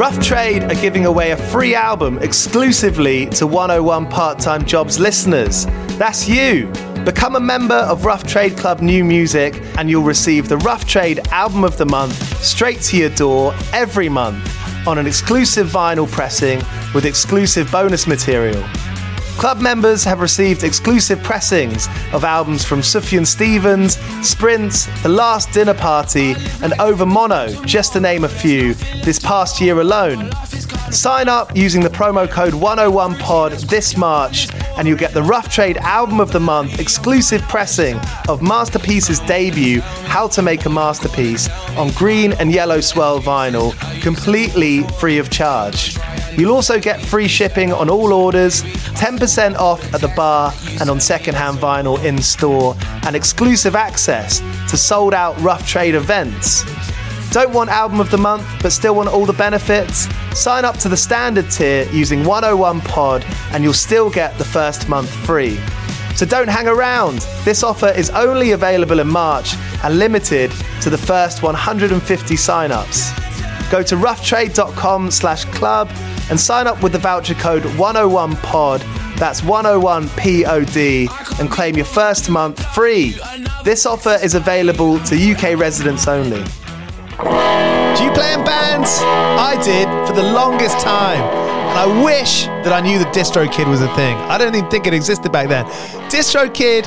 Rough Trade are giving away a free album exclusively to 101 Part Time Jobs listeners. That's you. Become a member of Rough Trade Club New Music and you'll receive the Rough Trade Album of the Month straight to your door every month on an exclusive vinyl pressing with exclusive bonus material. Club members have received exclusive pressings of albums from Sufjan Stevens, Sprint, The Last Dinner Party, and Overmono, just to name a few, this past year alone. Sign up using the promo code 101pod this March, and you'll get the Rough Trade Album of the Month exclusive pressing of Master Peace's debut, How to Make a Masterpiece, on green and yellow swirl vinyl, completely free of charge. You'll also get free shipping on all orders, 10% off at the bar and on secondhand vinyl in store, and exclusive access to sold out Rough Trade events. Don't want album of the month but still want all the benefits? Sign up to the standard tier using 101 Pod and you'll still get the first month free. So don't hang around. This offer is only available in March and limited to the first 150 sign-ups. Go to roughtrade.com slash club and sign up with the voucher code 101pod. That's 101POD and claim your first month free. This offer is available to UK residents only. Do you play in bands? I did for the longest time. And I wish that I knew that DistroKid was a thing. I don't even think it existed back then. DistroKid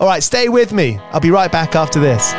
All right, stay with me. I'll be right back after this.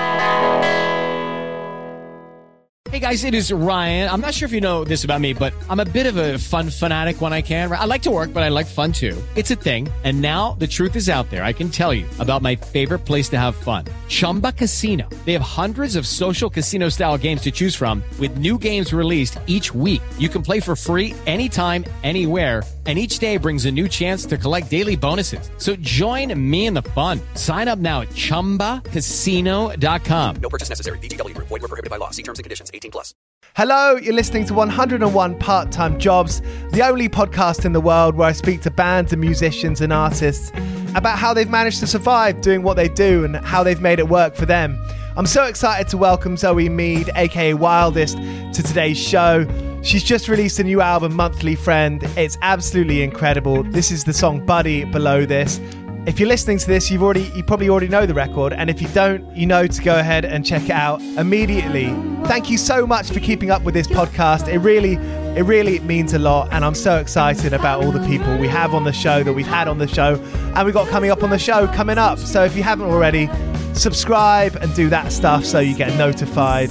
Hey guys, it is Ryan. I'm not sure if you know this about me, but I'm a bit of a fun fanatic when I can. I like to work, but I like fun too. It's a thing. And now the truth is out there. I can tell you about my favorite place to have fun Chumba Casino. They have hundreds of social casino style games to choose from, with new games released each week. You can play for free anytime, anywhere and each day brings a new chance to collect daily bonuses. So join me in the fun. Sign up now at ChumbaCasino.com. No purchase necessary. VGW. Void were prohibited by law. See terms and conditions. 18 plus. Hello, you're listening to 101 Part Time Jobs, the only podcast in the world where I speak to bands and musicians and artists about how they've managed to survive doing what they do and how they've made it work for them. I'm so excited to welcome Zoe Mead, aka Wyldest, to today's show. She's just released a new album, Monthly Friend. It's absolutely incredible. This is the song Buddy below this. If you're listening to this, you've already you probably already know the record, and if you don't, you know to go ahead and check it out immediately. Thank you so much for keeping up with this podcast. It really it really means a lot, and I'm so excited about all the people we have on the show that we've had on the show, and we've got coming up on the show coming up. So if you haven't already, subscribe and do that stuff so you get notified.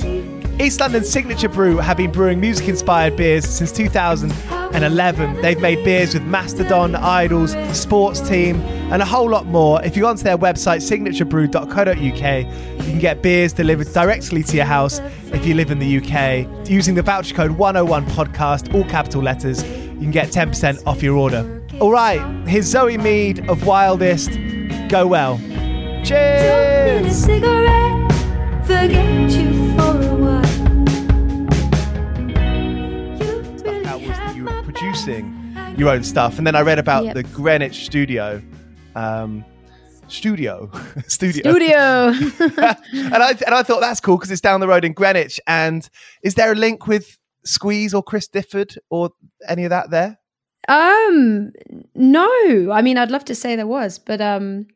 East London Signature Brew have been brewing music inspired beers since 2011. They've made beers with Mastodon, IDLES, Sports Team, and a whole lot more. If you go onto their website, signaturebrew.co.uk, you can get beers delivered directly to your house if you live in the UK. Using the voucher code 101 podcast, all capital letters, you can get 10% off your order. All right, here's Zoe Mead of Wyldest. Go well. Cheers! Producing your own stuff, and then I read about Yep. the Greenwich studio, um, studio, studio, Studio. and I and I thought that's cool because it's down the road in Greenwich. And is there a link with Squeeze or Chris Difford or any of that there? um, no. I mean, I'd love to say there was, but um,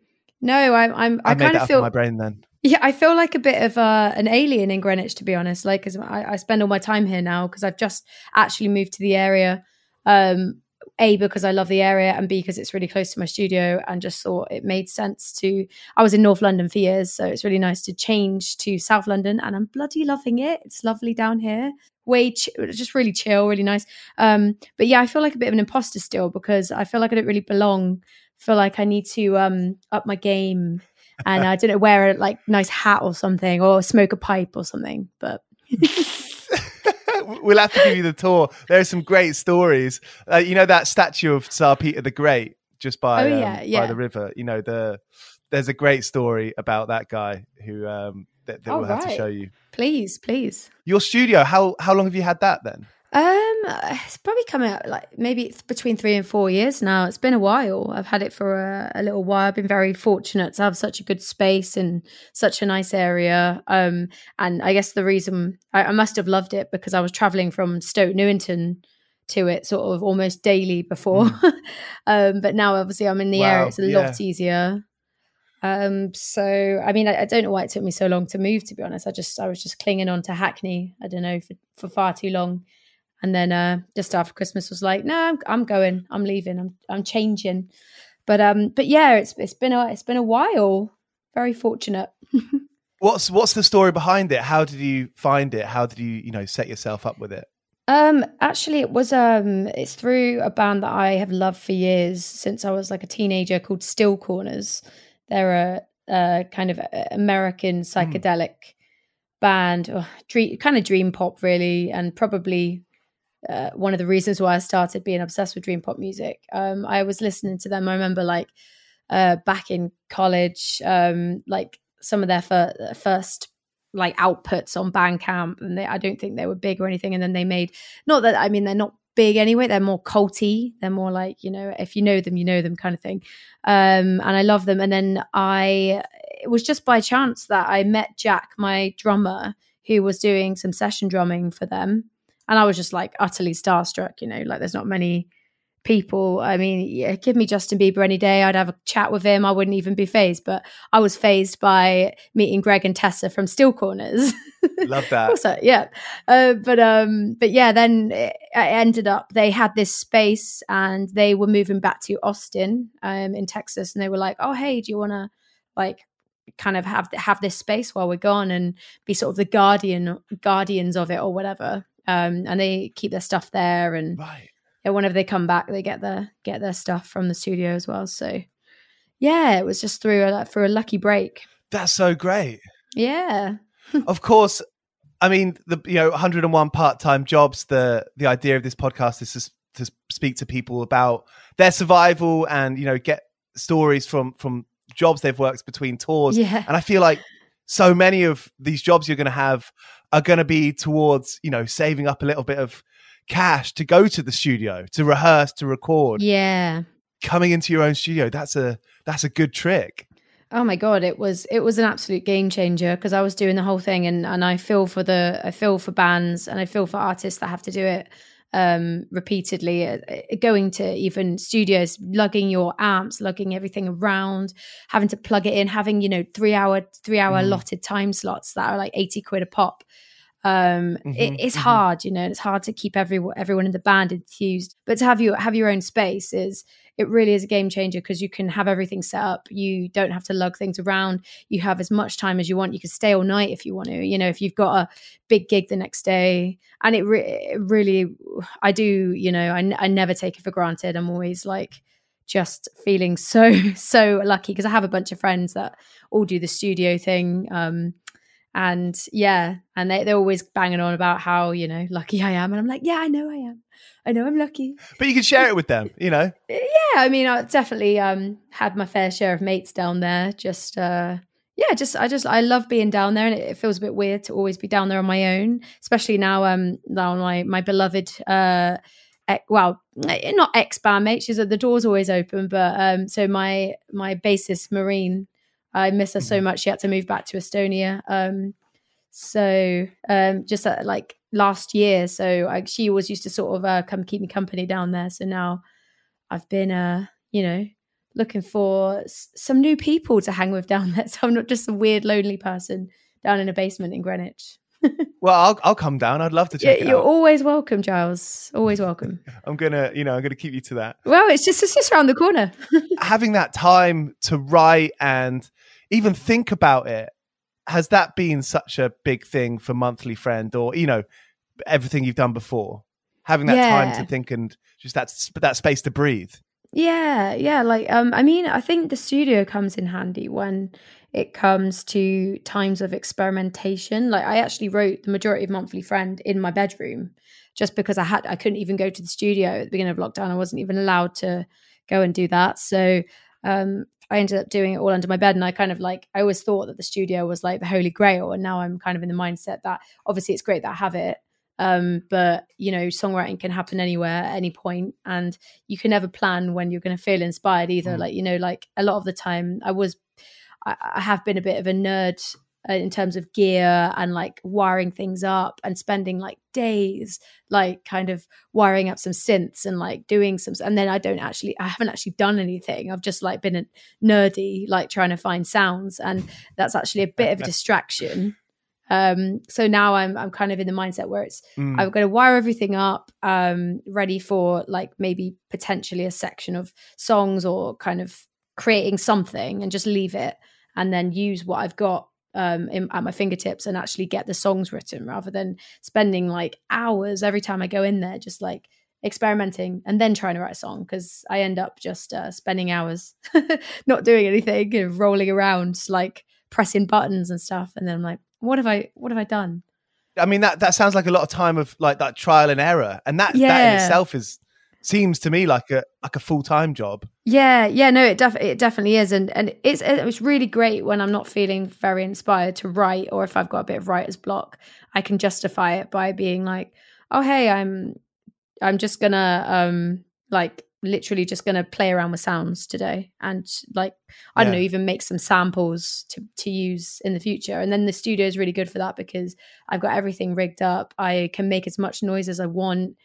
no. I'm. I'm. I, I, kind of feel. my brain then. Yeah, I feel like a bit of uh, an alien in Greenwich, to be honest. Like, because I, I spend all my time here now because I've just actually moved to the area. Um, a because I love the area, and B because it's really close to my studio, and just thought it made sense to. I was in North London for years, so it's really nice to change to South London, and I'm bloody loving it. It's lovely down here, way ch- just really chill, really nice. Um, but yeah, I feel like a bit of an imposter still because I feel like I don't really belong. feel like I need to um, up my game and I don't know, wear a like nice hat or something, or smoke a pipe or something. But we'll have to give you the tour. There are some great stories. Uh, you know that statue of Tsar Peter the Great just by Oh, um, yeah, by the river. You know the there's a great story about that guy who um, that, that Oh, we'll have to show you. please, please. Your studio. How how long have you had that then? Um, it's probably coming out like maybe it's between three and four years now. It's been a while. I've had it for a, a little while. I've been very fortunate to have such a good space and such a nice area. Um, and I guess the reason I, I must have loved it because I was traveling from Stoke Newington to it sort of almost daily before. um, but now obviously I'm in the Wow, area. It's a yeah. lot easier. Um, so I mean, I, I don't know why it took me so long to move. To be honest, I just I was just clinging on to Hackney. I don't know for for far too long, and then uh, just after Christmas was like, no, I'm I'm going. I'm leaving. I'm I'm changing. But um, but yeah, it's it's been a it's been a while. Very fortunate. What's what's the story behind it? How did you find it? How did you you know set yourself up with it? Um, actually, it was um, it's through a band that I have loved for years since I was like a teenager called Still Corners. They're a, a kind of American psychedelic band, or dream, kind of dream pop, really, and probably uh, one of the reasons why I started being obsessed with dream pop music. Um, I was listening to them. I remember like uh, back in college, um, like some of their fir- first like outputs on Bandcamp, and they, I don't think they were big or anything. And then they made not that I mean they're not big anyway. They're more culty. They're more like you know if you know them, you know them kind of thing. Um, and I love them. And then I it was just by chance that I met Jack, my drummer, who was doing some session drumming for them, and I was just like utterly starstruck. You know, like there's not many people. I mean, yeah, give me Justin Bieber any day. I'd have a chat with him. I wouldn't even be phased. But I was phased by meeting Greg and Tessa from Still Corners. Love that. also, yeah. Uh, but um, but yeah, then it, it ended up they had this space and they were moving back to Austin, um, in Texas, and they were like, "Oh, hey, do you want to like?" kind of have have this space while we're gone and be sort of the guardian guardians of it or whatever um and they keep their stuff there and Right. yeah, whenever they come back, they get their get their stuff from the studio as well. So yeah, it was just through a through a lucky break. That's so great. Yeah, of course, I mean the you know 101 part-time jobs. The the idea of this podcast is to, to speak to people about their survival and you know get stories from from jobs they've worked between tours. Yeah. and I feel like so many of these jobs you're going to have are going to be towards you know saving up a little bit of cash to go to the studio to rehearse to record. Yeah. coming into your own studio that's a that's a good trick. Oh my god, it was it was an absolute game changer because I was doing the whole thing and and I feel for the I feel for bands and I feel for artists that have to do it um repeatedly uh, uh, going to even studios lugging your amps lugging everything around having to plug it in having you know 3 hour 3 hour Mm. allotted time slots that are like 80 quid a pop um it, Mhm, it's mhm. hard you know it's hard to keep everyone everyone in the band enthused but to have you have your own space is it really is a game changer because you can have everything set up. You don't have to lug things around. You have as much time as you want. You can stay all night if you want to you know if you've got a big gig the next day. And it, re- it really i do you know I, n- I never take it for granted. I'm always like just feeling so so lucky because i have a bunch of friends that all do the studio thing. Um and yeah and they, they're always banging on about how you know lucky i am. And i'm like yeah i know i am. I know i'm lucky. But you can share it with them you know? Yeah i mean i definitely um had my fair share of mates down there. Just uh yeah just i just i love being down there and it, it feels a bit weird to always be down there on my own especially now um now my my beloved uh well eh, not ex bandmate. She's at the door's always open but um so my my bassist marine i miss her so much she had to move back to estonia um so um just uh, like last year so I, she always used to sort of uh, come keep me company down there so now I've been, uh, you know, looking for s- some new people to hang with down there. So I'm not just a weird, lonely person down in a basement in Greenwich. Well, I'll I'll come down. I'd love to Yeah, check it you're out. always welcome, Giles. Always welcome. I'm gonna, you know, I'm gonna keep you to that. well, it's just it's just around the corner. Having that time to write and even think about it, has that been such a big thing for Monthly Friend, or you know, everything you've done before? Having that time to think and just that that space to breathe. Yeah, yeah. Like, um, I mean, I think the studio comes in handy when it comes to times of experimentation. Like, I actually wrote the majority of Monthly Friend in my bedroom, just because I had I couldn't even go to the studio at the beginning of lockdown. I wasn't even allowed to go and do that. So, um, I ended up doing it all under my bed, and I kind of like I always thought that the studio was like the holy grail, and now I'm kind of in the mindset that obviously it's great that I have it. Um, but you know, songwriting can happen anywhere at any point, and you can never plan when you're going to feel inspired either. Mm. Like, you know, like a lot of the time I was, I, I have been a bit of a nerd uh, in terms of gear and like wiring things up and spending like days, like kind of wiring up some synths and like doing some, and then I don't actually, I haven't actually done anything. I've just like been a nerdy, like trying to find sounds. And that's actually a bit of a distraction. Um, so now I'm, I'm kind of in the mindset where it's, Mm. I've got to wire everything up, um, ready for like maybe potentially a section of songs or kind of creating something and just leave it and then use what I've got um, in, at my fingertips and actually get the songs written rather than spending like hours every time I go in there just like experimenting and then trying to write a song because I end up just uh, spending hours not doing anything and rolling around like pressing buttons and stuff. And then I'm like what have I what have I done? I mean that that sounds like a lot of time of like that trial and error, and that that in itself is seems to me like a like a full time job. Yeah, yeah, no, it def- it definitely is, and and it's it's really great when I'm not feeling very inspired to write, or if I've got a bit of writer's block, I can justify it by being like, oh hey, I'm I'm just gonna um like literally just gonna play around with sounds today, and like I don't know, even make some samples to to use in the future, and then the studio is really good for that because I've got everything rigged up. I can make as much noise as I want.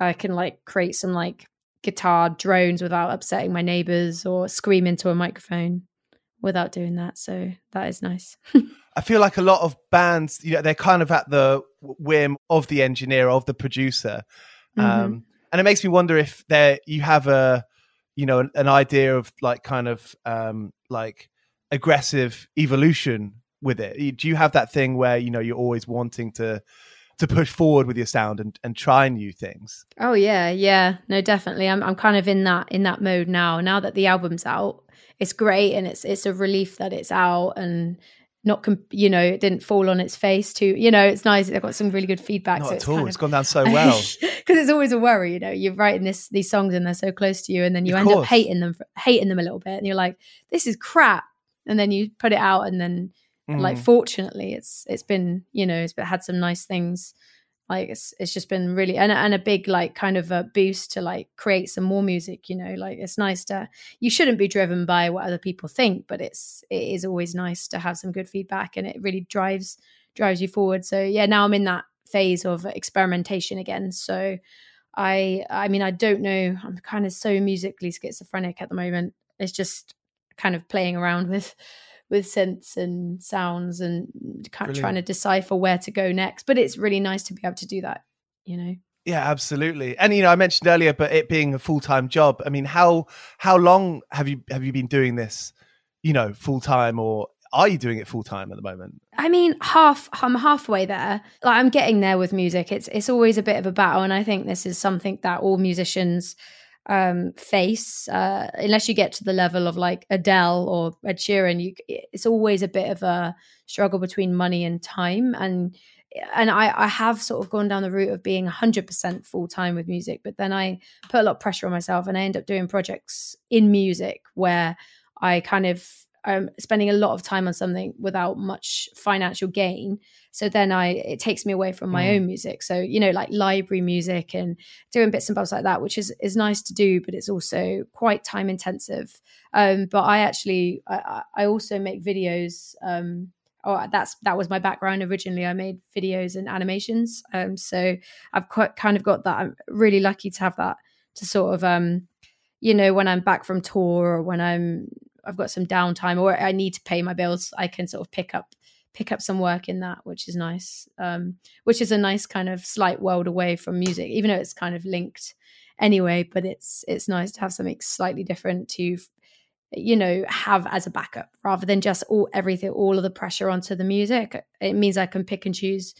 I can like create some like guitar drones without upsetting my neighbors or scream into a microphone without doing that. So that is nice. I feel like a lot of bands, you know, they're kind of at the whim of the engineer, of the producer, um, and it makes me wonder if there you have a, you know, an, an idea of like kind of um, like aggressive evolution with it. Do you have that thing where you know you're always wanting to to push forward with your sound and, and try new things? Oh yeah, yeah. No, definitely. I'm I'm kind of in that in that mode now. Now that the album's out, it's great and it's it's a relief that it's out and not com- you know it didn't fall on its face too. You know, it's nice. I've got some really good feedback. Not so at it's all. It's of- gone down so well. because it's always a worry. You know, you're writing this these songs and they're so close to you, and then you Of end up hating them, hating them a little bit, and you're like, this is crap. And then you put it out, and then like Mm. fortunately it's it's been you know it's had some nice things. Like it's it's just been really and, and a big like kind of a boost to like create some more music you know? Like it's nice to you shouldn't be driven by what other people think but it's it is always nice to have some good feedback and it really drives drives you forward. So yeah now i'm in that phase of experimentation again. So i i mean i don't know. I'm kind of so musically schizophrenic at the moment. It's just kind of playing around with with synths and sounds and kind of trying to decipher where to go next. But it's really nice to be able to do that, you know. Yeah, absolutely. And you know, I mentioned earlier, but it being a full time job. I mean, how how long have you have you been doing this? You know, full time, or are you doing it full time at the moment? I mean, half I'm halfway there. Like I'm getting there with music. It's it's always a bit of a battle, and I think this is something that all musicians um face uh unless you get to the level of like Adele or Ed Sheeran you it's always a bit of a struggle between money and time. And and I I have sort of gone down the route of being 100% full time with music but then I put a lot of pressure on myself and I end up doing projects in music where I kind of um spending a lot of time on something without much financial gain so then i it takes me away from my Mm. own music so you know like library music and doing bits and bobs like that which is is nice to do but it's also quite time intensive um but i actually i, I I also make videos um Oh, that's that was my background originally. I made videos and animations, um, so I've quite kind of got that. I'm really lucky to have that to sort of um, you know, when I'm back from tour or when I'm I've got some downtime or I need to pay my bills, I can sort of pick up pick up some work in that, which is nice. Um, which is a nice kind of slight world away from music, even though it's kind of linked anyway. But it's it's nice to have something slightly different to, you know, have as a backup rather than just all everything, all of the pressure onto the music. It means I can pick and choose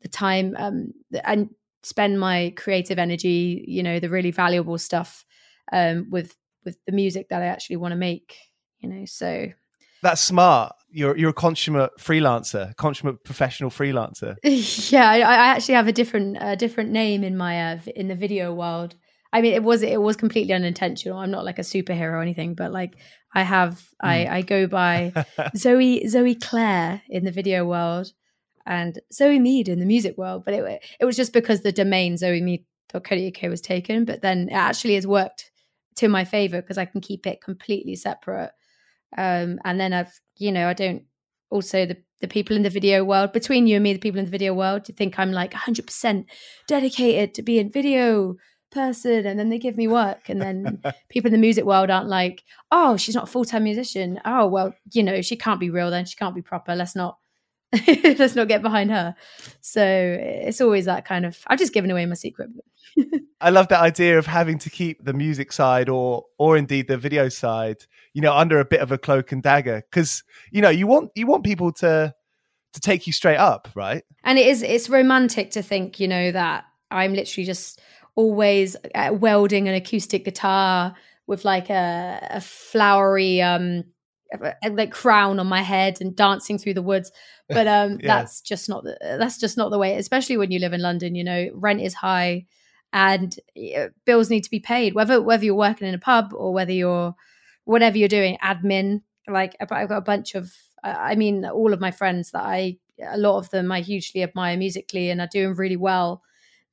the time um, and spend my creative energy, you know, the really valuable stuff um, with with the music that I actually want to make. You know, so That's smart. You're you're a consummate freelancer, consummate professional freelancer. yeah, I, I actually have a different a different name in my uh, in the video world. I mean, it was it was completely unintentional. I'm not like a superhero or anything, but like I have I I go by Zoe Zoe Claire in the video world and Zoe Mead in the music world. But it it was just because the domain zoemead.co.uk was taken. But then it actually has worked to my favor because I can keep it completely separate. Um, and then I've you know I don't also the the people in the video world between you and me the people in the video world you think I'm like 100% dedicated to being video person and then they give me work and then people in the music world aren't like oh she's not a full-time musician. Oh well you know she can't be real then. She can't be proper. Let's not let's not get behind her. So it's always that kind of i've just given away my secret. I love that idea of having to keep the music side or or indeed the video side, you know, under a bit of a cloak and dagger. Because you know you want you want people to to take you straight up, right? and it is it's romantic to think you know that i'm literally just always uh, welding an acoustic guitar with like a, a flowery um like crown on my head and dancing through the woods. But um Yeah. that's just not the, that's just not the way especially when you live in london you know rent is high and uh, bills need to be paid. Whether whether you're working in a pub or whether you're whatever you're doing admin like I've got a bunch of I I mean all of my friends that I a lot of them I hugely admire musically and are doing really well.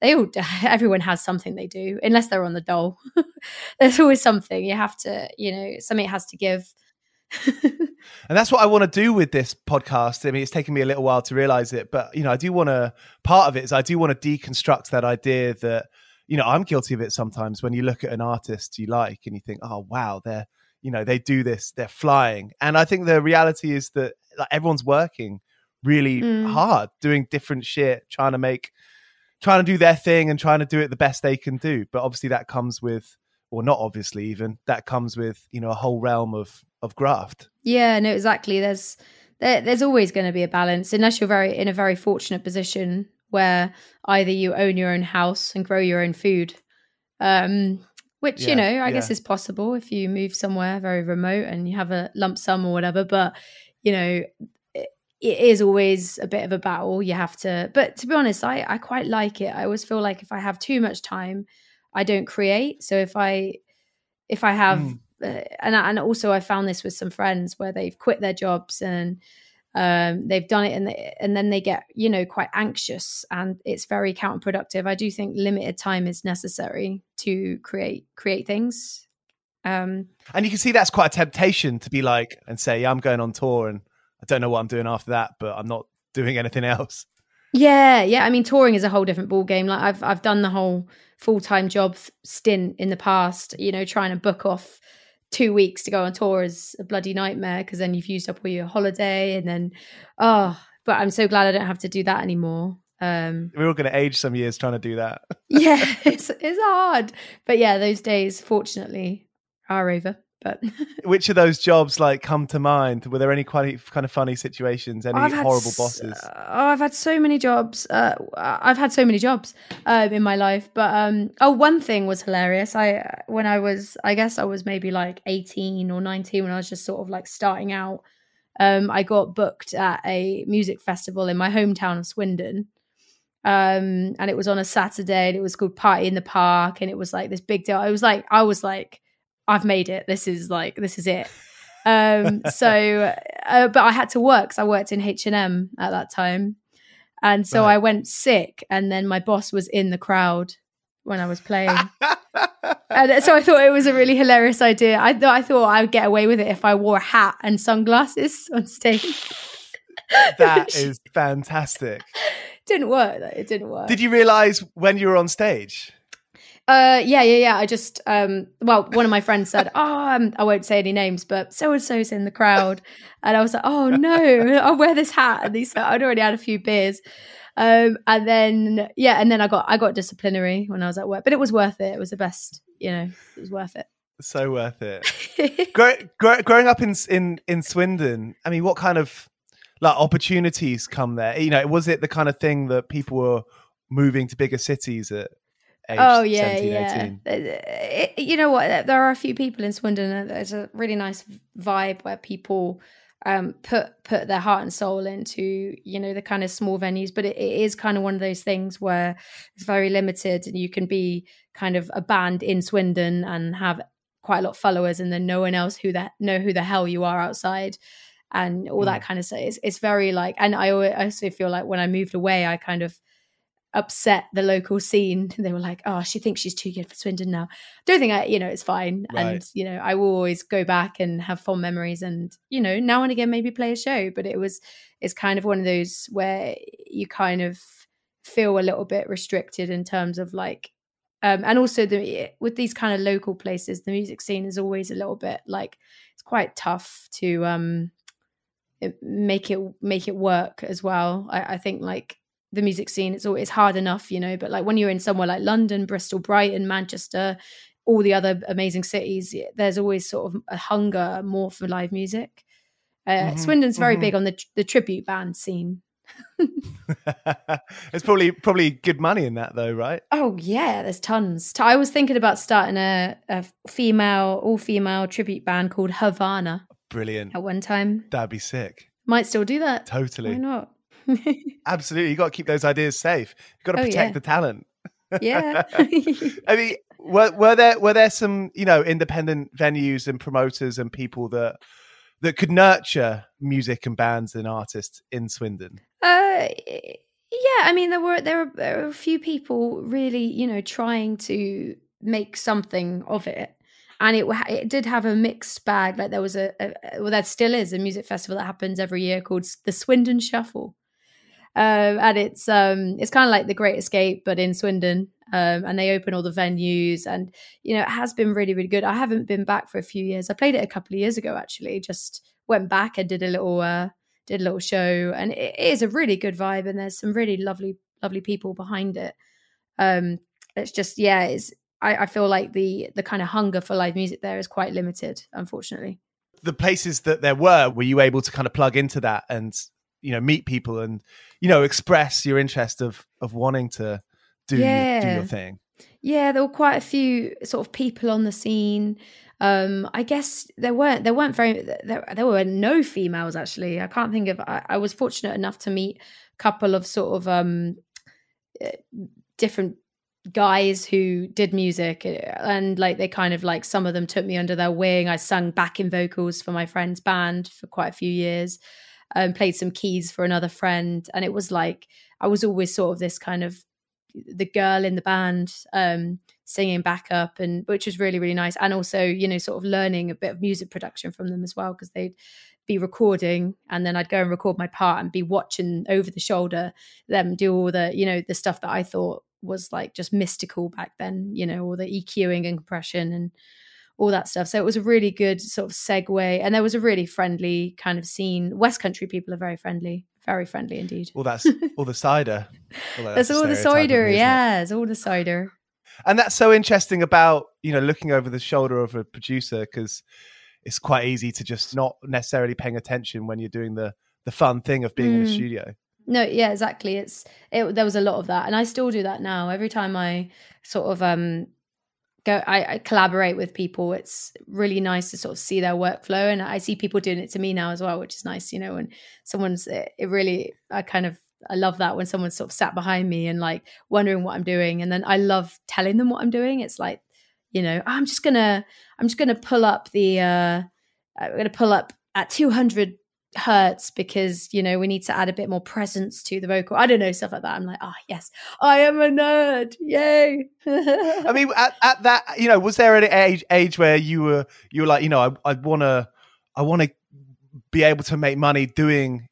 They all everyone has something they do unless they're on the dole. There's always something you have to you know something has to give And that's what I want to do with this podcast. I mean, it's taken me a little while to realize it, but you know, I do want to. Part of it is I do want to deconstruct that idea that you know I'm guilty of it sometimes. When you look at an artist you like and you think, oh wow, they're you know they do this, they're flying, and I think the reality is that like everyone's working really Mm. hard, doing different shit, trying to make, trying to do their thing and trying to do it the best they can do. But obviously, that comes with, or not obviously even that comes with you know a whole realm of of graft. Yeah, no, exactly. There's there, there's always going to be a balance unless you're very in a very fortunate position where either you own your own house and grow your own food, um, which Yeah, you know I guess is possible if you move somewhere very remote and you have a lump sum or whatever. But you know, it, it is always a bit of a battle. You have to. But to be honest, I I quite like it. I always feel like if I have too much time, I don't create. So if I if I have Mm. And I- and also I found this with some friends where they've quit their jobs and um, they've done it and they, and then they get you know quite anxious and it's very counterproductive. I do think limited time is necessary to create create things. Um, And you can see that's quite a temptation to be like and say, yeah, I'm going on tour and I don't know what I'm doing after that, but I'm not doing anything else. Yeah, yeah. I mean, touring is a whole different ball game. Like I've I've done the whole full time job stint in the past. You know, trying to book off two weeks to go on tour is a bloody nightmare because then you've used up all your holiday and then oh. But I'm so glad I don't have to do that anymore. Um, We're all going to age some years trying to do that. yeah, it's it's hard, but yeah, those days fortunately are over. But Which of those jobs like come to mind? Were there any quite kind of funny situations? Any I've horrible bosses? Oh, I've had so many jobs. Uh, I've had so many jobs um, in my life. But um, oh, one thing was hilarious. I when I was, I guess I was maybe like eighteen or nineteen when I was just sort of like starting out. Um, I got booked at a music festival in my hometown of Swindon. Um, and it was on a Saturday, and it was called Party in the Park, and it was like this big deal. I was like, I was like, I've made it. This is like, this is it. Um, so, uh, but I had to work. So I worked in H and M at that time, and so Right. I went sick. And then my boss was in the crowd when I was playing, and so I thought it was a really hilarious idea. I thought I thought I would get away with it if I wore a hat and sunglasses on stage. that is fantastic. didn't work. though. It didn't work. Did you realize when you were on stage? Uh, yeah, yeah, yeah. I just, um, well, one of my friends said, "Oh, um, I won't say any names, but so and so's in the crowd," and I was like, "Oh no, I'll wear this hat." And he said, "I'd already had a few beers," um, and then yeah, and then I got I got disciplinary when I was at work, but it was worth it. It was the best, you know, it was worth it. So worth it. Grow, grow, growing up in in in Swindon, I mean, what kind of like opportunities come there? You know, was it the kind of thing that people were moving to bigger cities at? Age oh yeah 17, yeah. 18? It- you know what? There are a few people in swindon and there's a really nice vibe where people um put put their heart and soul into you know the kind of small venues but it, it is kind of one of those things where it's very limited and you can be kind of a band in swindon and have quite a lot of followers and then no one else who that know who the hell you are outside and all that kind of stuff. It's, it's very like and I also feel like when i moved away i kind of upset the local scene. They were like, "Oh, she thinks she's too good for Swindon now." Don't think I, you know, it's fine. Right. And you know, I will always go back and have fond memories, and you know, now and again maybe play a show. But it was, it's kind of one of those where you kind of feel a little bit restricted in terms of like, um, and also the with these kind of local places, the music scene is always a little bit like it's quite tough to um make it make it work as well. I, I think like the music scene it's always hard enough you know but like when you're in somewhere like london bristol brighton manchester all the other amazing cities there's always sort of a hunger more for live music uh, Mhm, swindon's very mhm. big on the the tribute band scene it's probably probably good money in that though, right? oh yeah there's tons i was thinking about starting a, a female all female tribute band called havana Brilliant. at one time That'd be sick. might still do that Totally. why not Absolutely. You've got to keep those ideas safe. You've got to Oh, protect yeah. the talent. yeah I mean, were, were there were there some you know independent venues and promoters and people that that could nurture music and bands and artists in Swindon? Uh, yeah. I mean, there were there were, there were a few people really, you know, trying to make something of it, and it it did have a mixed bag. Like there was a, a well, there still is a music festival that happens every year called the Swindon Shuffle, um, and it's um it's kind of like the Great Escape, but in Swindon. Um, and they open all the venues, and you know it has been really, really good. I haven't been back for a few years. I played it a couple of years ago, actually. Just went back and did a little uh, did a little show, and it is a really good vibe. And there's some really lovely, lovely people behind it. Um, it's just yeah, it's I, I feel like the the kind of hunger for live music there is quite limited, unfortunately. The places that there were, were you able to kind of plug into that and you know meet people and you know express your interest of of wanting to do do your thing? Yeah, there were quite a few sort of people on the scene. Um, I guess there weren't there weren't very there, there were no females actually. I can't think of. I, I was fortunate enough to meet a couple of sort of um, uh, different guys who did music uh, and like they kind of like some of them took me under their wing. I sung backing vocals for my friend's band for quite a few years. Um, played some keys for another friend, and it was like I was always sort of this kind of the girl in the band um singing backup and which was really really nice. And also you know sort of learning a bit of music production from them as well because they'd be recording and then I'd go and record my part and be watching over the shoulder them do all the you know the stuff that I thought was like just mystical back then you know all the EQing and compression and all that stuff so it was a really good sort of segue and there was a really friendly kind of scene west country people are very friendly very friendly indeed All that's all the cider. Although that's all the cider isn't it? yeah it's all the cider and that's so interesting about you know looking over the shoulder of a producer because it's quite easy to just not necessarily paying attention when you're doing the the fun thing of being in a Mm. studio No, yeah, exactly. It's it. There was a lot of that, and I still do that now. Every time I sort of um go, I, I collaborate with people. It's really nice to sort of see their workflow, and I see people doing it to me now as well, which is nice. You know, when someone's it, really, I kind of. I love that when someone's sort of sat behind me and like wondering what I'm doing, and then I love telling them what I'm doing. It's like, you know, I'm just gonna, I'm just gonna pull up the, uh I'm gonna pull up at 200 hertz because you know we need to add a bit more presence to the vocal. I don't know stuff like that. I'm like, oh yes, I am a nerd. Yay! i mean at, at that you know was there an age age where you were you were like you know i, I want to i want to be able to make money doing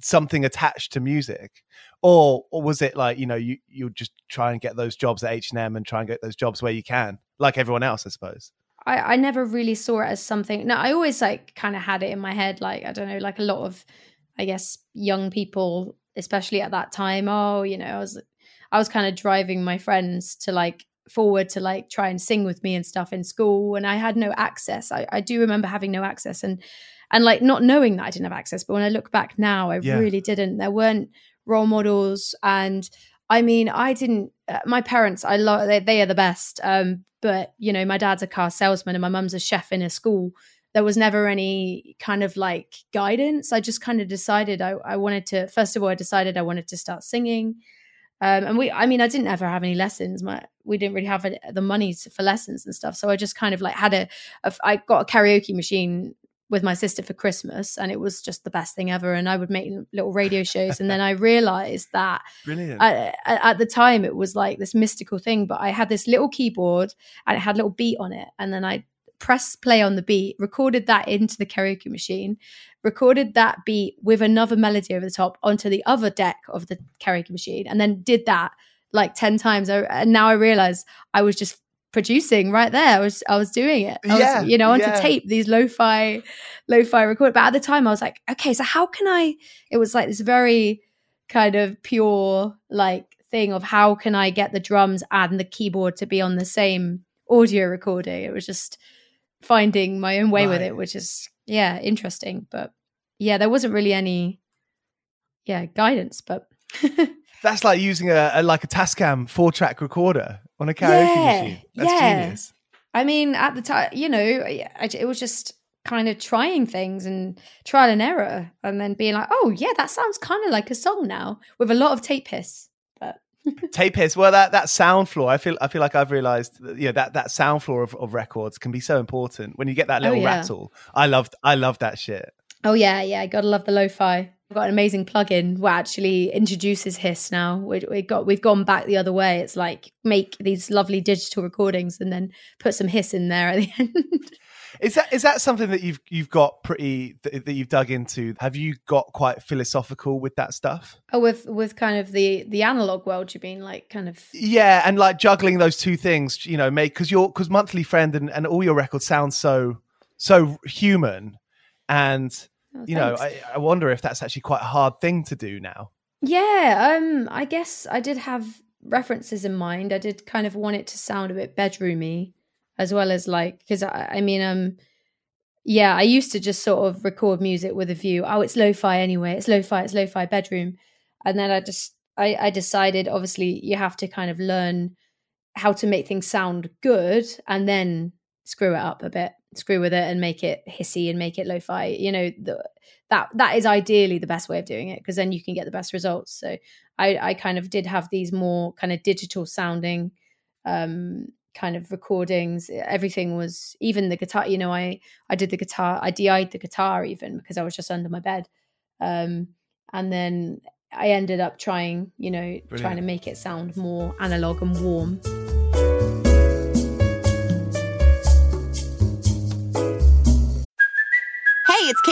something attached to music or or was it like you know you you just try and get those jobs at H and M and try and get those jobs where you can, like everyone else, I suppose. I, I never really saw it as something. No, I always like kind of had it in my head, like I don't know, like a lot of, I guess, young people, especially at that time. Oh, you know, I was, I was kind of driving my friends to like forward to like try and sing with me and stuff in school, and I had no access. I, I do remember having no access, and and like not knowing that I didn't have access. But when I look back now, I Yeah. really didn't. There weren't role models, and I mean, I didn't. Uh, my parents, I love they, they are the best. Um, but you know, my dad's a car salesman and my mum's a chef in a school. There was never any kind of like guidance. I just kind of decided I, I wanted to. First of all, I decided I wanted to start singing. Um, and we, I mean, I didn't ever have any lessons. My, we didn't really have it- the money to, for lessons and stuff. So I just kind of like had a, a, I got a karaoke machine with my sister for Christmas, and it was just the best thing ever. And I would make little radio shows, and then I realized that Brilliant. I, at at the time it was like this mystical thing but i had this little keyboard and it had a little beat on it and then i pressed play on the beat recorded that into the karaoke machine recorded that beat with another melody over the top onto the other deck of the karaoke machine and then did that like 10 times I, and now i realize i was just producing right there i was i was doing it I was, Yeah, you know onto yeah. tape these lo-fi lo-fi record but at the time i was like okay so how can i it was like this very kind of pure like thing of how can I get the drums and the keyboard to be on the same audio recording. It was just finding my own way with it, which is yeah, interesting. But yeah, there wasn't really any yeah, guidance, but That's like using a, a like a Tascam four track recorder on a karaoke Yeah, machine. That's yeah. genius. I mean, at the time, you know, I- it was just kind of trying things and trial and error, and then being like, "Oh, yeah, that sounds kind of like a song now," with a lot of tape hiss. But tape hiss well that that sound floor i feel i feel like i've realized that, you know that that sound floor of, of records can be so important when you get that Oh, little yeah. rattle i loved i love that shit oh yeah, yeah, gotta love the lo-fi. I've got an amazing plugin what actually introduces hiss now. We, we got we've gone back the other way. It's like make these lovely digital recordings and then put some hiss in there at the end. is that is that something that you've you've got pretty that, that you've dug into have you got quite philosophical with that stuff oh, with with kind of the the analog world, you mean like kind of yeah and like juggling those two things you know make because you're because monthly friend and, and all your records sound so so human and oh, you know. I, I wonder if that's actually quite a hard thing to do now Yeah, um, I guess I did have references in mind. I did kind of want it to sound a bit bedroomy, as well as like because I, I mean, um, yeah, I used to just sort of record music with a view. Oh, it's lo-fi anyway. It's lo-fi. It's lo-fi bedroom, and then I just I, I decided obviously you have to kind of learn how to make things sound good, and then screw it up a bit, screw with it, and make it hissy and make it lo-fi. You know the that that is ideally the best way of doing it because then you can get the best results. So i i kind of did have these more kind of digital sounding um kind of recordings. Everything was even the guitar you know i i did the guitar i di'd the guitar even because i was just under my bed. Um and then i ended up trying you know trying to make it sound more analog and warm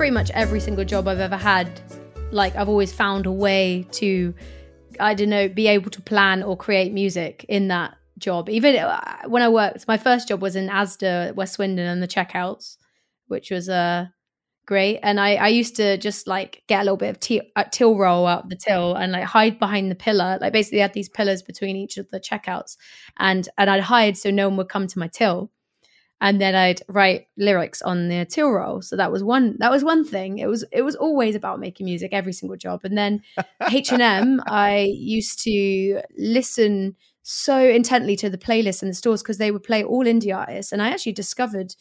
Pretty much every single job I've ever had, like I've always found a way to, I don't know, be able to plan or create music in that job. Even uh, when I worked, my first job was in ASDA, West Swindon, and the checkouts, which was uh, great. And I, I used to just like get a little bit of t- uh, till roll out the till and like hide behind the pillar. Like basically, I had these pillars between each of the checkouts, and and I'd hide so no one would come to my till and then I'd write lyrics on the till roll. So that was one. That was one thing. It was it was always about making music every single job. And then H and M, I used to listen so intently to the playlists in the stores because they would play all indie artists. And I actually discovered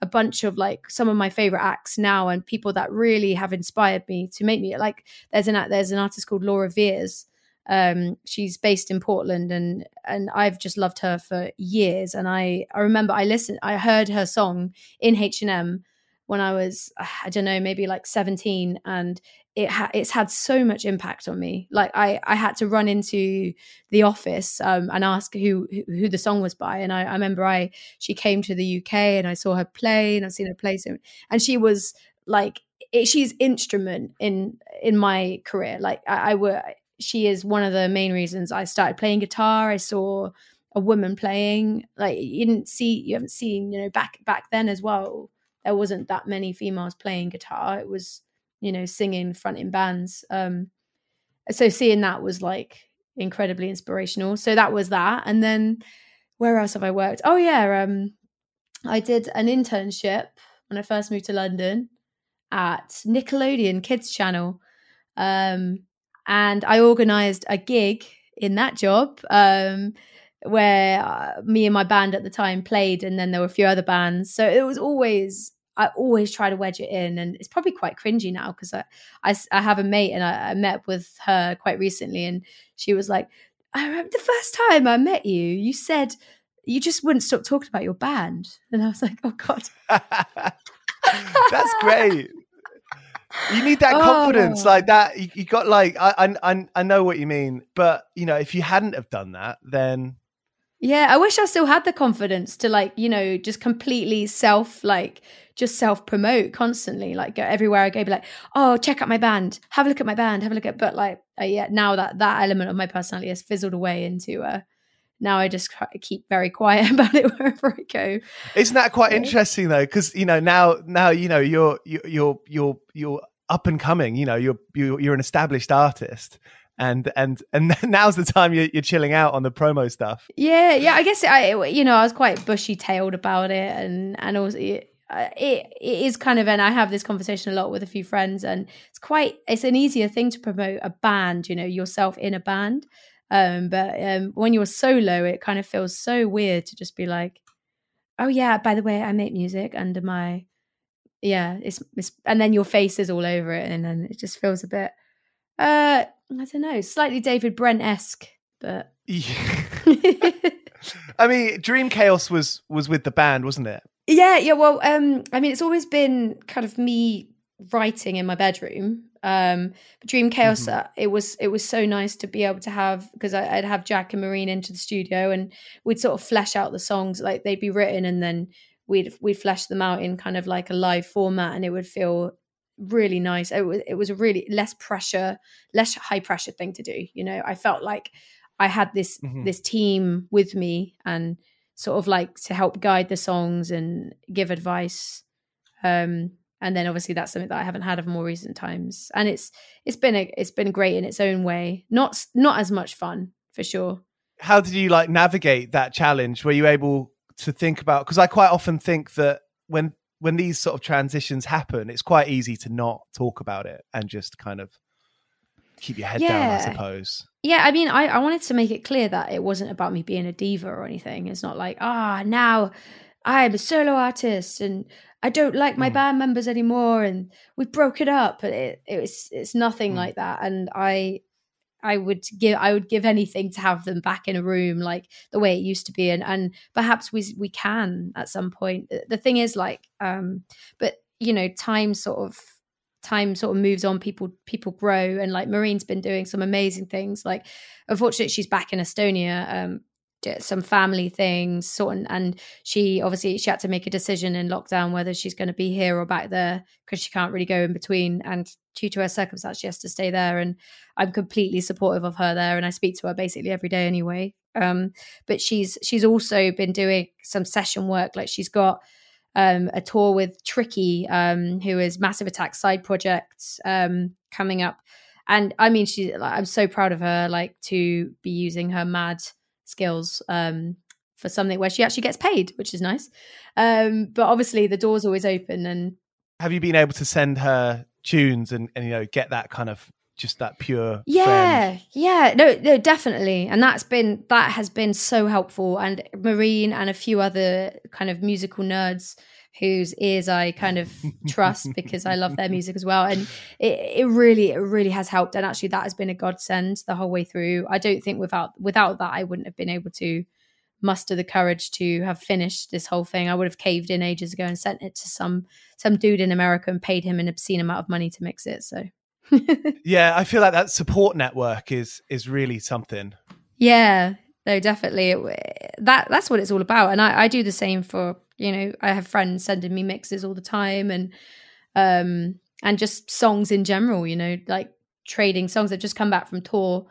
a bunch of like some of my favorite acts now and people that really have inspired me to make me like there's an there's an artist called Laura Veirs um she's based in Portland and and I've just loved her for years and I I remember I listened I heard her song in H&M when I was I don't know maybe like 17 and it ha- it's had so much impact on me. Like I I had to run into the office um, and ask who who the song was by, and I, I remember I she came to the UK and I saw her play and I've seen her play so, and she was like it, she's instrument in in my career. Like I, I were she is one of the main reasons I started playing guitar. I saw a woman playing like you didn't see you haven't seen you know back back then as well there wasn't that many females playing guitar it was you know, singing front in bands. Um, so seeing that was like incredibly inspirational. So that was that. And then where else have I worked? Oh yeah, um, I did an internship when I first moved to London at Nickelodeon Kids Channel. Um, and I organized a gig in that job um, where uh, me and my band at the time played, and then there were a few other bands. So it was always I always try to wedge it in, and it's probably quite cringy now because I, I, I, have a mate and I, I, met with her quite recently, and she was like, "I remember the first time I met you, you said you just wouldn't stop talking about your band," and I was like, "Oh God." That's great. You need that confidence, oh. like that. You, you got like I, I I know what you mean, but you know if you hadn't have done that, then yeah, I wish I still had the confidence to like, you know, just completely self like just self promote constantly. Like go everywhere I go, be like, oh, check out my band, have a look at my band, have a look at. But like, uh, yeah, now that that element of my personality has fizzled away into uh now I just keep very quiet about it wherever I go. Isn't that quite interesting though? Because you know now now you know you're you're you're you're up and coming. You know you're you're, you're an established artist, and and and now's the time you're, you're chilling out on the promo stuff. Yeah, yeah. I guess I you know I was quite bushy tailed about it, and and also. It, uh, it, it is kind of and i have this conversation a lot with a few friends and it's quite it's an easier thing to promote a band you know yourself in a band um but um when you're solo it kind of feels so weird to just be like oh yeah by the way i make music under my yeah it's, it's and then your face is all over it and then it just feels a bit uh I don't know, slightly David Brent esque, but. Yeah. I mean, Dream Chaos was was with the band, wasn't it? Yeah, yeah. Well, um, I mean, it's always been kind of me writing in my bedroom. Um, but Dream Chaos, mm-hmm. uh, it was it was so nice to be able to have because I'd have Jack and Marine into the studio, and we'd sort of flesh out the songs like they'd be written, and then we'd we'd flesh them out in kind of like a live format, and it would feel really nice. It was it was a really less pressure, less high pressure thing to do. You know, I felt like I had this mm-hmm. this team with me and sort of like to help guide the songs and give advice. Um, and then obviously that's something that I haven't had of more recent times. And it's it's been a it's been great in its own way. Not not as much fun for sure. How did you like navigate that challenge? Were you able to think about because I quite often think that when when these sort of transitions happen, it's quite easy to not talk about it and just kind of keep your head yeah. down, I suppose. Yeah, I mean, I, I wanted to make it clear that it wasn't about me being a diva or anything. It's not like, ah, now I'm a solo artist and I don't like my mm. band members anymore and we've broken up. It, it was, it's nothing mm. like that. And I, I would give I would give anything to have them back in a room like the way it used to be and and perhaps we we can at some point the thing is like um but you know time sort of time sort of moves on people people grow and like Marine's been doing some amazing things like unfortunately she's back in Estonia um some family things sort and she obviously she had to make a decision in lockdown whether she's going to be here or back there because she can't really go in between and due to her circumstance she has to stay there and i'm completely supportive of her there and i speak to her basically every day anyway. Um, but she's she's also been doing some session work like she's got um, a tour with tricky um, who is massive attack side projects um, coming up. And i mean she i'm so proud of her like to be using her mad skills um, for something where she actually gets paid, which is nice. Um, but obviously, the door's always open. And have you been able to send her tunes and, and you know get that kind of just that pure yeah friend. yeah no no definitely and that's been that has been so helpful and marine and a few other kind of musical nerds whose ears I kind of trust because I love their music as well. And it, it really, it really has helped. And actually, that has been a godsend the whole way through. I don't think without without that, I wouldn't have been able to muster the courage to have finished this whole thing. I would have caved in ages ago and sent it to some some dude in America and paid him an obscene amount of money to mix it. So yeah, I feel like that support network is is really something. Yeah, no, definitely. It, that that's what it's all about. And I, I do the same for you know I have friends sending me mixes all the time and um and just songs in general. You know, like trading songs that just come back from tour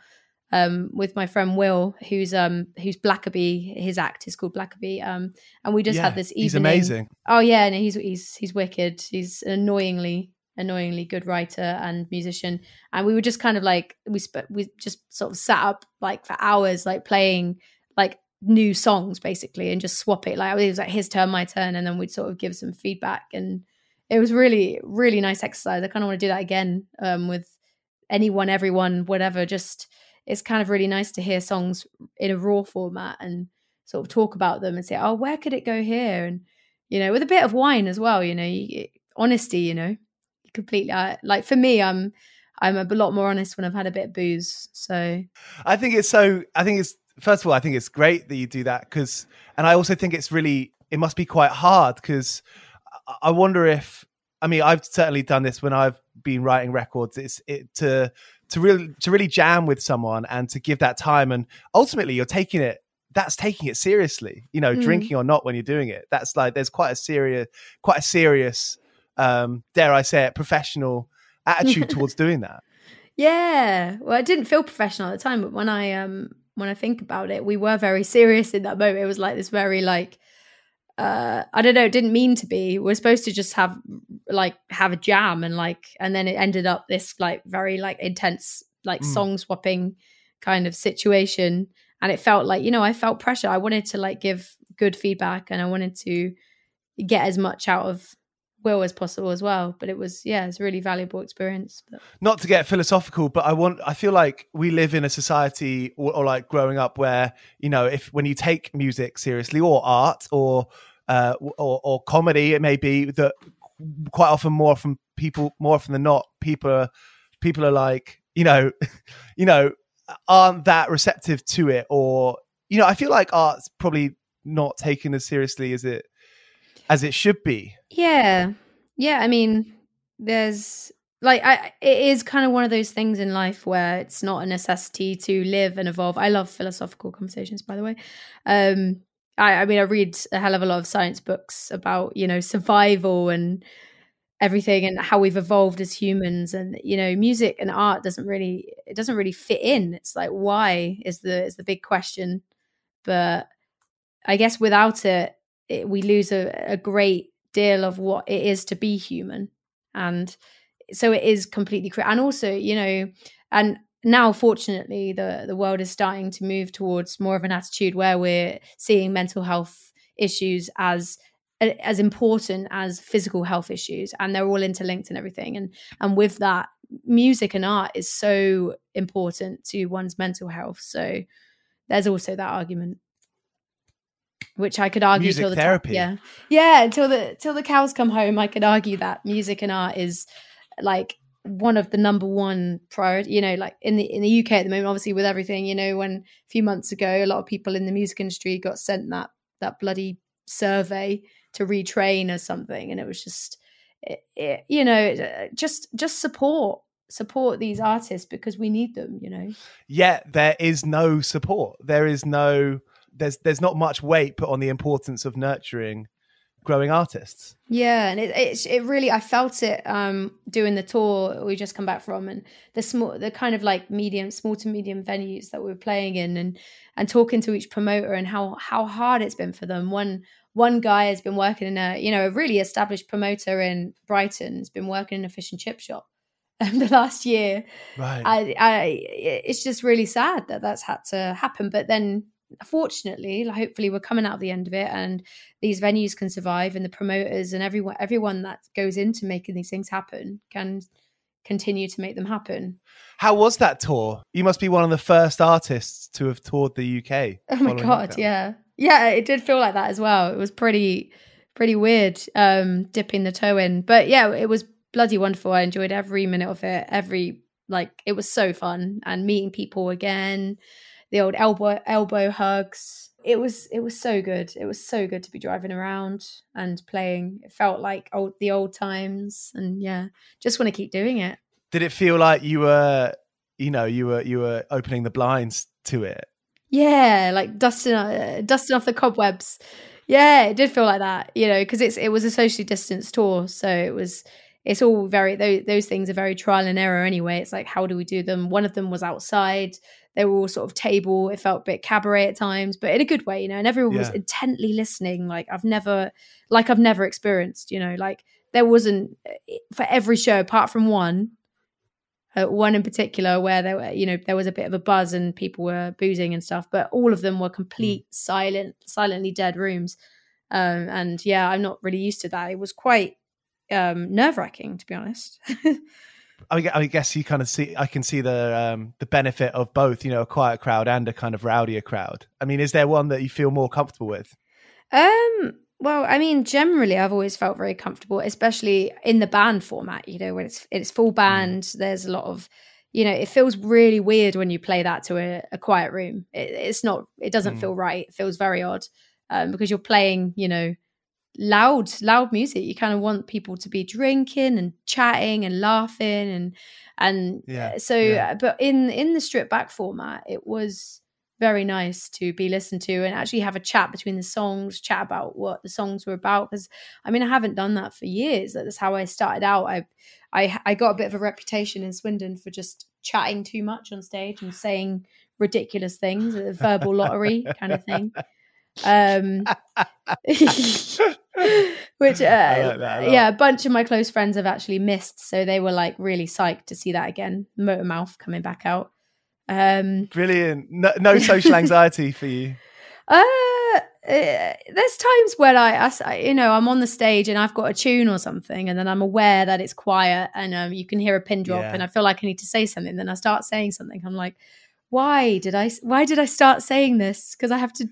um with my friend Will, who's um who's Blackaby. His act is called Blackaby. Um, and we just Yeah, had this evening. he's amazing. Oh yeah, no, he's he's he's wicked. He's an annoyingly annoyingly good writer and musician. And we were just kind of like we sp- we just sort of sat up like for hours, like playing like new songs basically, and just swap it. Like it was like his turn, my turn, and then we'd sort of give some feedback. And it was really really nice exercise. I kind of want to do that again um, with anyone, everyone, whatever. Just it's kind of really nice to hear songs in a raw format and sort of talk about them and say, oh, where could it go here? And you know, with a bit of wine as well. You know, you, honesty. You know, completely. I, like for me, I'm I'm a lot more honest when I've had a bit of booze. So I think it's so. I think it's first of all, I think it's great that you do that because, and I also think it's really. It must be quite hard because I wonder if. I mean, I've certainly done this when I've been writing records. It's it to to really to really jam with someone and to give that time, and ultimately you're taking it. That's taking it seriously, you know, Mm. drinking or not when you're doing it. That's like there's quite a serious, quite a serious, um, dare I say it, professional attitude towards doing that. Yeah. Well, I didn't feel professional at the time, but when I um when I think about it, we were very serious in that moment. It was like this very like uh I don't know, it didn't mean to be. We're supposed to just have like have a jam and like and then it ended up this like very like intense like Mm. song swapping kind of situation and it felt like, you know, I felt pressure. I wanted to like give good feedback and I wanted to get as much out of Will as possible as well. But it was yeah, it's a really valuable experience. But not to get philosophical, but I want I feel like we live in a society or, or like growing up where you know if when you take music seriously or art or uh, or, or comedy, it may be that quite often more often people more often than not people are people are like you know you know aren't that receptive to it or you know I feel like art's probably not taken as seriously as it as it should be. Yeah. Yeah, I mean, there's like I it is kind of one of those things in life where it's not a necessity to live and evolve. I love philosophical conversations by the way. Um I I mean I read a hell of a lot of science books about, you know, survival and everything and how we've evolved as humans and you know music and art doesn't really it doesn't really fit in it's like why is the is the big question but i guess without it, it we lose a, a great deal of what it is to be human. And so it is completely cre- and also you know and now fortunately the the world is starting to move towards more of an attitude where we're seeing mental health issues as as important as physical health issues and they're all interlinked and everything. And and with that music and art is so important to one's mental health. So there's also that argument which i could argue Music till the therapy. yeah yeah until the till the cows come home i could argue that music and art is like one of the number one priority you know like in the in the uk at the moment obviously with everything you know when a few months ago a lot of people in the music industry got sent that that bloody survey to retrain or something and it was just it, it, you know uh, just just support support these artists because we need them you know yeah there is no support. There is no there's there's not much weight put on the importance of nurturing growing artists. Yeah, and it, it it really I felt it um doing the tour we just come back from and the small the kind of like medium small to medium venues that we were playing in and and talking to each promoter and how how hard it's been for them. One one guy has been working in a you know a really established promoter in Brighton has been working in a fish and chip shop the last year Right. I, I, it's just really sad that that's had to happen. But then, fortunately, hopefully, we're coming out of the end of it, and these venues can survive, and the promoters and everyone, everyone that goes into making these things happen, can continue to make them happen. How was that tour? You must be one of the first artists to have toured the UK. Oh my god, yeah, yeah, it did feel like that as well. It was pretty, pretty weird um, dipping the toe in. But yeah, it was bloody wonderful. I enjoyed every minute of it. Every like it was so fun and meeting people again. The old elbow elbow hugs. It was it was so good. It was so good to be driving around and playing. It felt like old the old times and yeah, just want to keep doing it. Did it feel like you were, you know, you were you were opening the blinds to it? Yeah, like dusting uh, dusting off the cobwebs. Yeah, it did feel like that, you know, because it's it was a socially distanced tour, so it was it's all very those, those things are very trial and error anyway. It's like how do we do them? One of them was outside. They were all sort of table. It felt a bit cabaret at times, but in a good way, you know. And everyone was intently listening, like I've never, like I've never experienced, you know. Like there wasn't for every show apart from one, uh, one in particular where there were, you know, there was a bit of a buzz and people were boozing and stuff, but all of them were complete silent, silently dead rooms. Um, and yeah, I'm not really used to that. It was quite um, nerve wracking, to be honest. I, gue- I guess you kind of see. I can see the um, the benefit of both. You know, a quiet crowd and a kind of rowdier crowd. I mean, is there one that you feel more comfortable with? Um, well, I mean, generally, I've always felt very comfortable, especially in the band format. You know, when it's it's full band, there's a lot of, you know, it feels really weird when you play that to a, a quiet room. It, it's not. It doesn't Mm. feel right. It feels very odd um, because you're playing, you know, loud, loud music. You kind of want people to be drinking and chatting and laughing and and Yeah, so. yeah. uh, But in in the strip back format, it was very nice to be listened to and actually have a chat between the songs, chat about what the songs were about. Because I mean, I haven't done that for years. That's how I started out. I, I, I got a bit of a reputation in Swindon for just chatting too much on stage and saying ridiculous things, a verbal lottery kind of thing. Um, which, uh, I like yeah, a bunch of my close friends have actually missed, so they were like really psyched to see that again. Motor Mouth coming back out. Um, Brilliant. No, no social anxiety for you. uh, uh, there's times when I, you know, I'm on the stage and I've got a tune or something, and then I'm aware that it's quiet and um, you can hear a pin drop, Yeah. and I feel like I need to say something. Then I start saying something. I'm like, why did I Why did I start saying this? Because I have to.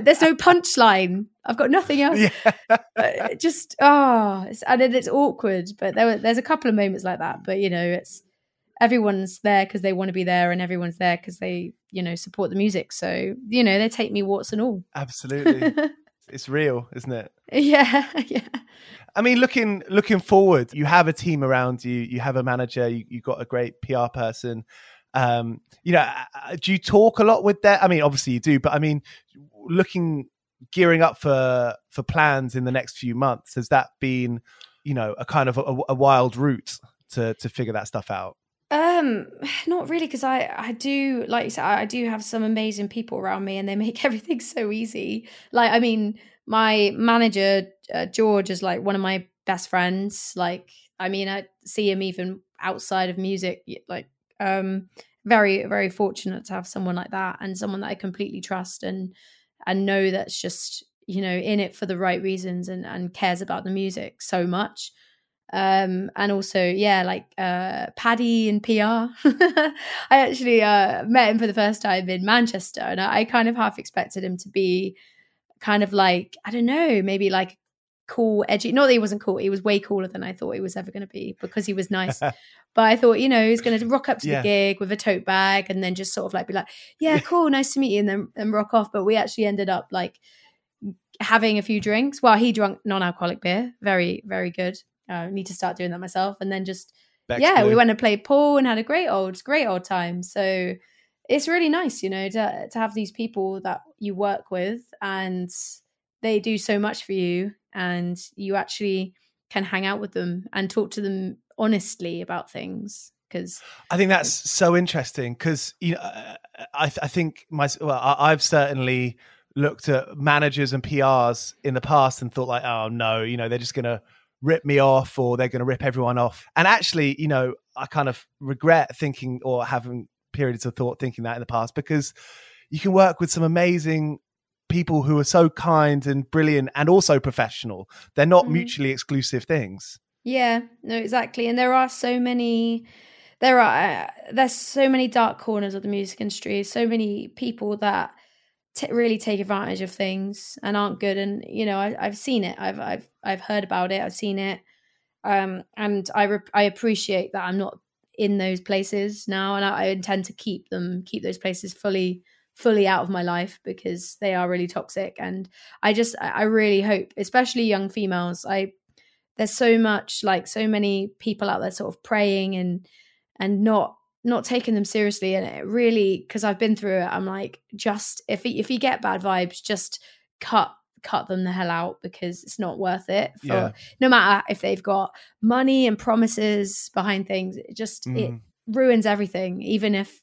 there's no punchline. I've got nothing else. Yeah. Uh, just oh, and then it's awkward. But there were, there's a couple of moments like that. But you know, it's everyone's there because they want to be there, and everyone's there because they you know support the music. So you know, they take me warts and all. Absolutely. it's real, isn't it? yeah, yeah. I mean, looking looking forward, you have a team around you. You have a manager. You you got a great PR person. Um, you know, uh, do you talk a lot with them? I mean, obviously you do, but I mean, looking gearing up for for plans in the next few months, has that been, you know, a kind of a, a wild route to to figure that stuff out? Um, not really, because I I do like you said, I I do have some amazing people around me, and they make everything so easy. Like, I mean, my manager uh, George is like one of my best friends. Like, I mean, I see him even outside of music. Like, um, very very fortunate to have someone like that, and someone that I completely trust and and know that's just you know in it for the right reasons and and cares about the music so much. Um and also yeah like uh paddy in pr i actually uh met him for the first time in manchester and I, I kind of half expected him to be kind of like i don't know maybe like cool edgy not that he wasn't cool he was way cooler than i thought he was ever going to be because he was nice. But i thought you know he's going to rock up to Yeah. the gig with a tote bag and then just sort of like be like yeah cool nice to meet you and then and rock off. But we actually ended up like having a few drinks. Well he drank non-alcoholic beer very very good. Uh, need to start doing that myself. And then just Bex yeah we went and played pool and had a great old great old time. So it's really nice you know to, to have these people that you work with and they do so much for you and you actually can hang out with them and talk to them honestly about things because I think that's so interesting because you know uh, I, I think my well I, I've certainly looked at managers and PRs in the past and thought like oh no you know they're just gonna rip me off or they're gonna rip everyone off. And actually you know I kind of regret thinking or having periods of thought thinking that in the past because you can work with some amazing people who are so kind and brilliant and also professional they're not Mhm. mutually exclusive things Yeah, no, exactly. And there are so many, there are, uh, there's so many dark corners of the music industry, so many people that t- really take advantage of things and aren't good. And you know, I, I've seen it. I've I've I've heard about it. I've seen it, um, and I re- I appreciate that I'm not in those places now, and I, I intend to keep them keep those places fully fully out of my life because they are really toxic. And I just I really hope, especially young females, I there's so much like so many people out there sort of praying and and not not taking them seriously and it really because i've been through it i'm like just if if you get bad vibes just cut cut them the hell out because it's not worth it for Yeah. no matter if they've got money and promises behind things it just it Mm. ruins everything even if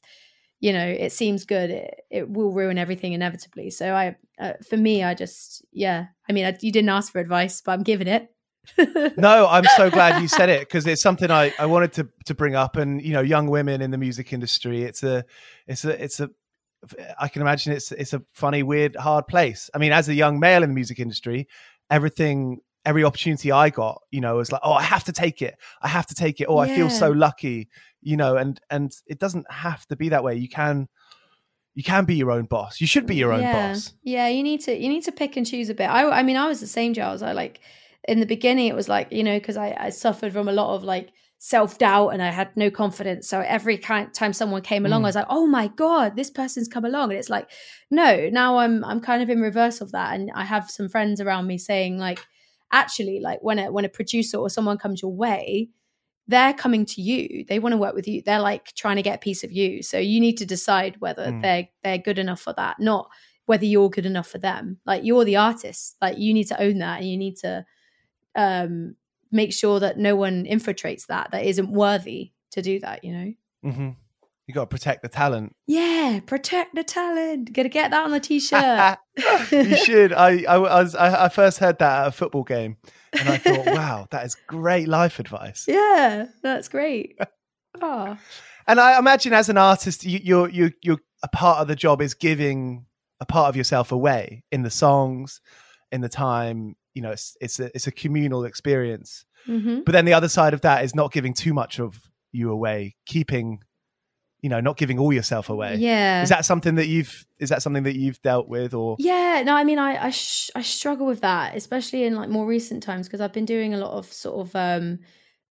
you know it seems good it, it will ruin everything inevitably so i uh, for me i just yeah i mean I, you didn't ask for advice but i'm giving it no, I'm so glad you said it because it's something I, I wanted to to bring up. And you know, young women in the music industry, it's a it's a it's a I can imagine it's it's a funny, weird, hard place. I mean, as a young male in the music industry, everything every opportunity I got, you know, was like, oh, I have to take it. I have to take it. Oh, I feel so lucky, you know, and and it doesn't have to be that way. You can you can be your own boss. You should be your own yeah. boss. Yeah, you need to you need to pick and choose a bit. I I mean, I was the same, Giles. I like in the beginning, it was like you know because I I suffered from a lot of like self doubt and I had no confidence. So every time someone came along, Mm. I was like, oh my god, this person's come along, and it's like, no, now I'm I'm kind of in reverse of that, and I have some friends around me saying like, actually, like when a when a producer or someone comes your way. They're coming to you. They want to work with you. They're like trying to get a piece of you. So you need to decide whether Mm. they're they're good enough for that, not whether you're good enough for them. Like you're the artist. Like you need to own that and you need to um make sure that no one infiltrates that that isn't worthy to do that, you know? hmm You got to protect the talent. Yeah, protect the talent. Gotta get that on the t-shirt. you should. I, I was I, I first heard that at a football game, and I thought, wow, that is great life advice. yeah, that's great. Oh, And I imagine as an artist, you, you're you you're a part of the job is giving a part of yourself away in the songs, in the time. You know, it's it's a it's a communal experience. hmm But then the other side of that is not giving too much of you away, keeping, you know, not giving all yourself away. yeah. Is that something that you've is that something that you've dealt with or Yeah, no, I mean, I I, sh- I struggle with that, especially in like more recent times because I've been doing a lot of sort of um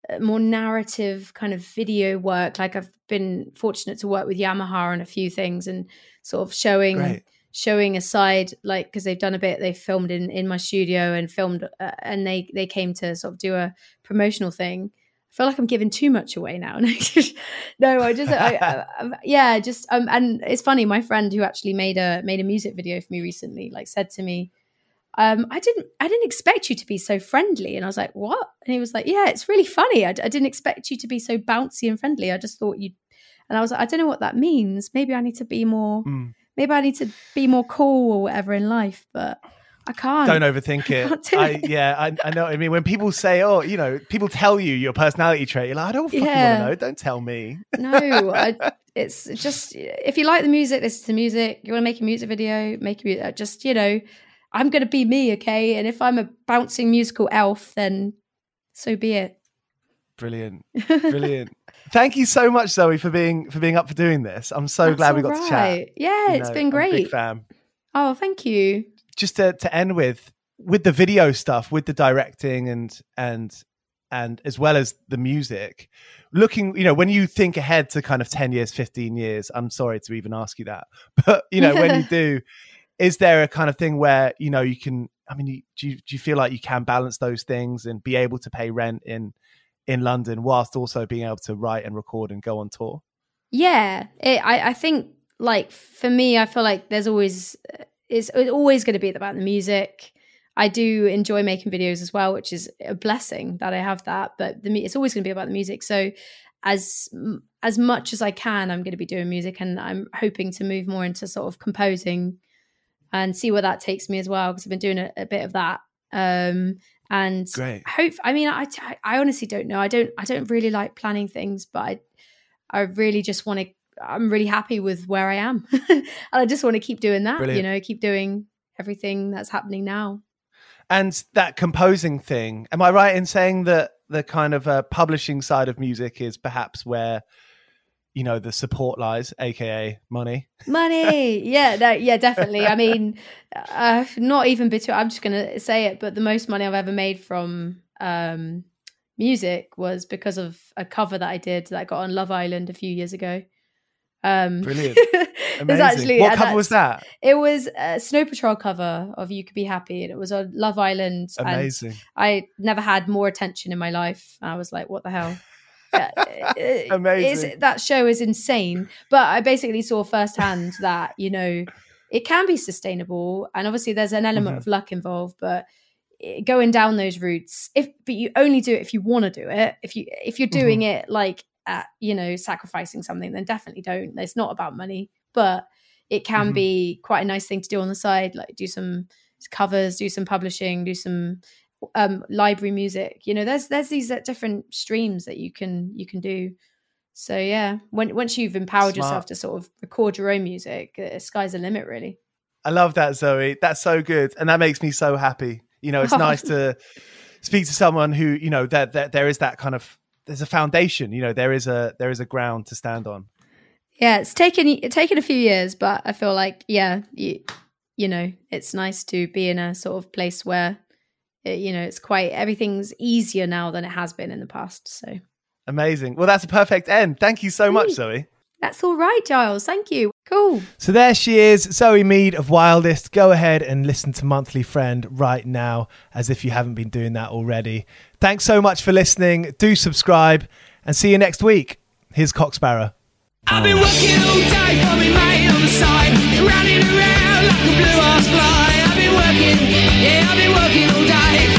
uh, more narrative kind of video work. Like I've been fortunate to work with Yamaha on a few things and sort of showing Great. showing a side like because they've done a bit. They filmed in in my studio and filmed, uh, and they they came to sort of do a promotional thing. I feel like I'm giving too much away now. no, I just, I, I, I- yeah, just, um, and it's funny. My friend who actually made a made a music video for me recently, like, said to me, um, "I didn't, I didn't expect you to be so friendly," and I was like, "What?" And he was like, "Yeah, it's really funny. I didn't expect you to be so bouncy and friendly. I just thought you," and I was like, "I don't know what that means. Maybe I need to be more, Mm. maybe I need to be more cool or whatever in life, but I can't." don't overthink it. I, it. yeah, I, I know. I mean, when people say, "Oh, you know," people tell you your personality trait. You're like, "I don't fucking Yeah. want to know. Don't tell me." no, I, it's just if you like the music, listen to the music. You want to make a music video, make a mu- uh, just you know, I'm going to be me, okay? And if I'm a bouncing musical elf, then so be it. Brilliant, brilliant. Thank you so much, Zoe, for being for being up for doing this. I'm so That's glad we got to chat. Yeah, You it's know, been great. big fan. Oh, thank you. Just to to end with with the video stuff, with the directing and and and as well as the music. Looking, you know, when you think ahead to kind of 10 years, 15 years, I'm sorry to even ask you that. But, you know, when you do, is there a kind of thing where, you know, you can, I mean, you, do, you, do you feel like you can balance those things and be able to pay rent in, in London whilst also being able to write and record and go on tour? Yeah, it, I I think like for me, I feel like there's always it's, it's always going to be about the music. I do enjoy making videos as well, which is a blessing that I have that. But the it's always going to be about the music. So as as much as I can, I'm going to be doing music, and I'm hoping to move more into sort of composing and see where that takes me as well because I've been doing a, a bit of that. Um, and Great. hope I mean I, I honestly don't know. I don't I don't really like planning things, but I I really just want to. I'm really happy with where I am, and I just want to keep doing that. Brilliant. You know, keep doing everything that's happening now. And that composing thing, am I right in saying that the kind of uh, publishing side of music is perhaps where you know the support lies, aka money. Money, yeah, no, yeah, definitely. I mean, uh, not even between. I'm just gonna say it, but the most money I've ever made from um, music was because of a cover that I did that I got on Love Island a few years ago. Um, Brilliant. Amazing. actually what cover was that? It was a Snow Patrol cover of "You Could Be Happy," and it was on Love Island. and Amazing. I never had more attention in my life. I was like, what the hell? It- Amazing. that show is insane. But I basically saw firsthand that, you know, it can be sustainable. And obviously there's an element Mhm. of luck involved, but going down those routes, if but you only do it if you want to do it. If you if you're doing it like at, you know, sacrificing something, then definitely don't. It's not about money. But it can Mhm. be quite a nice thing to do on the side, like do some covers, do some publishing, do some um library music you know there's there's these uh, different streams that you can you can do so yeah when once you've empowered Smart. yourself to sort of record your own music uh, sky's the limit really I love that, Zoe. That's so good, and that makes me so happy. You know, it's nice to speak to someone who you know that that there is that kind of there's a foundation. You know, there is a there is a ground to stand on. yeah it's taken it's taken a few years but i feel like yeah you, you know it's nice to be in a sort of place where it, you know it's quite everything's easier now than it has been in the past so Amazing. Well, that's a perfect end. Thank you so much. Zoe. That's all right giles thank you cool So there she is, Zoe Mead of Wyldest. Go ahead and listen to Monthly Friend right now, as if you haven't been doing that already. Thanks so much for listening. Do subscribe and see you next week. Here's Cock Sparrer. I've been working all day for me mate on the side, running around like a blue ass fly. I've been working, yeah, I've been working all day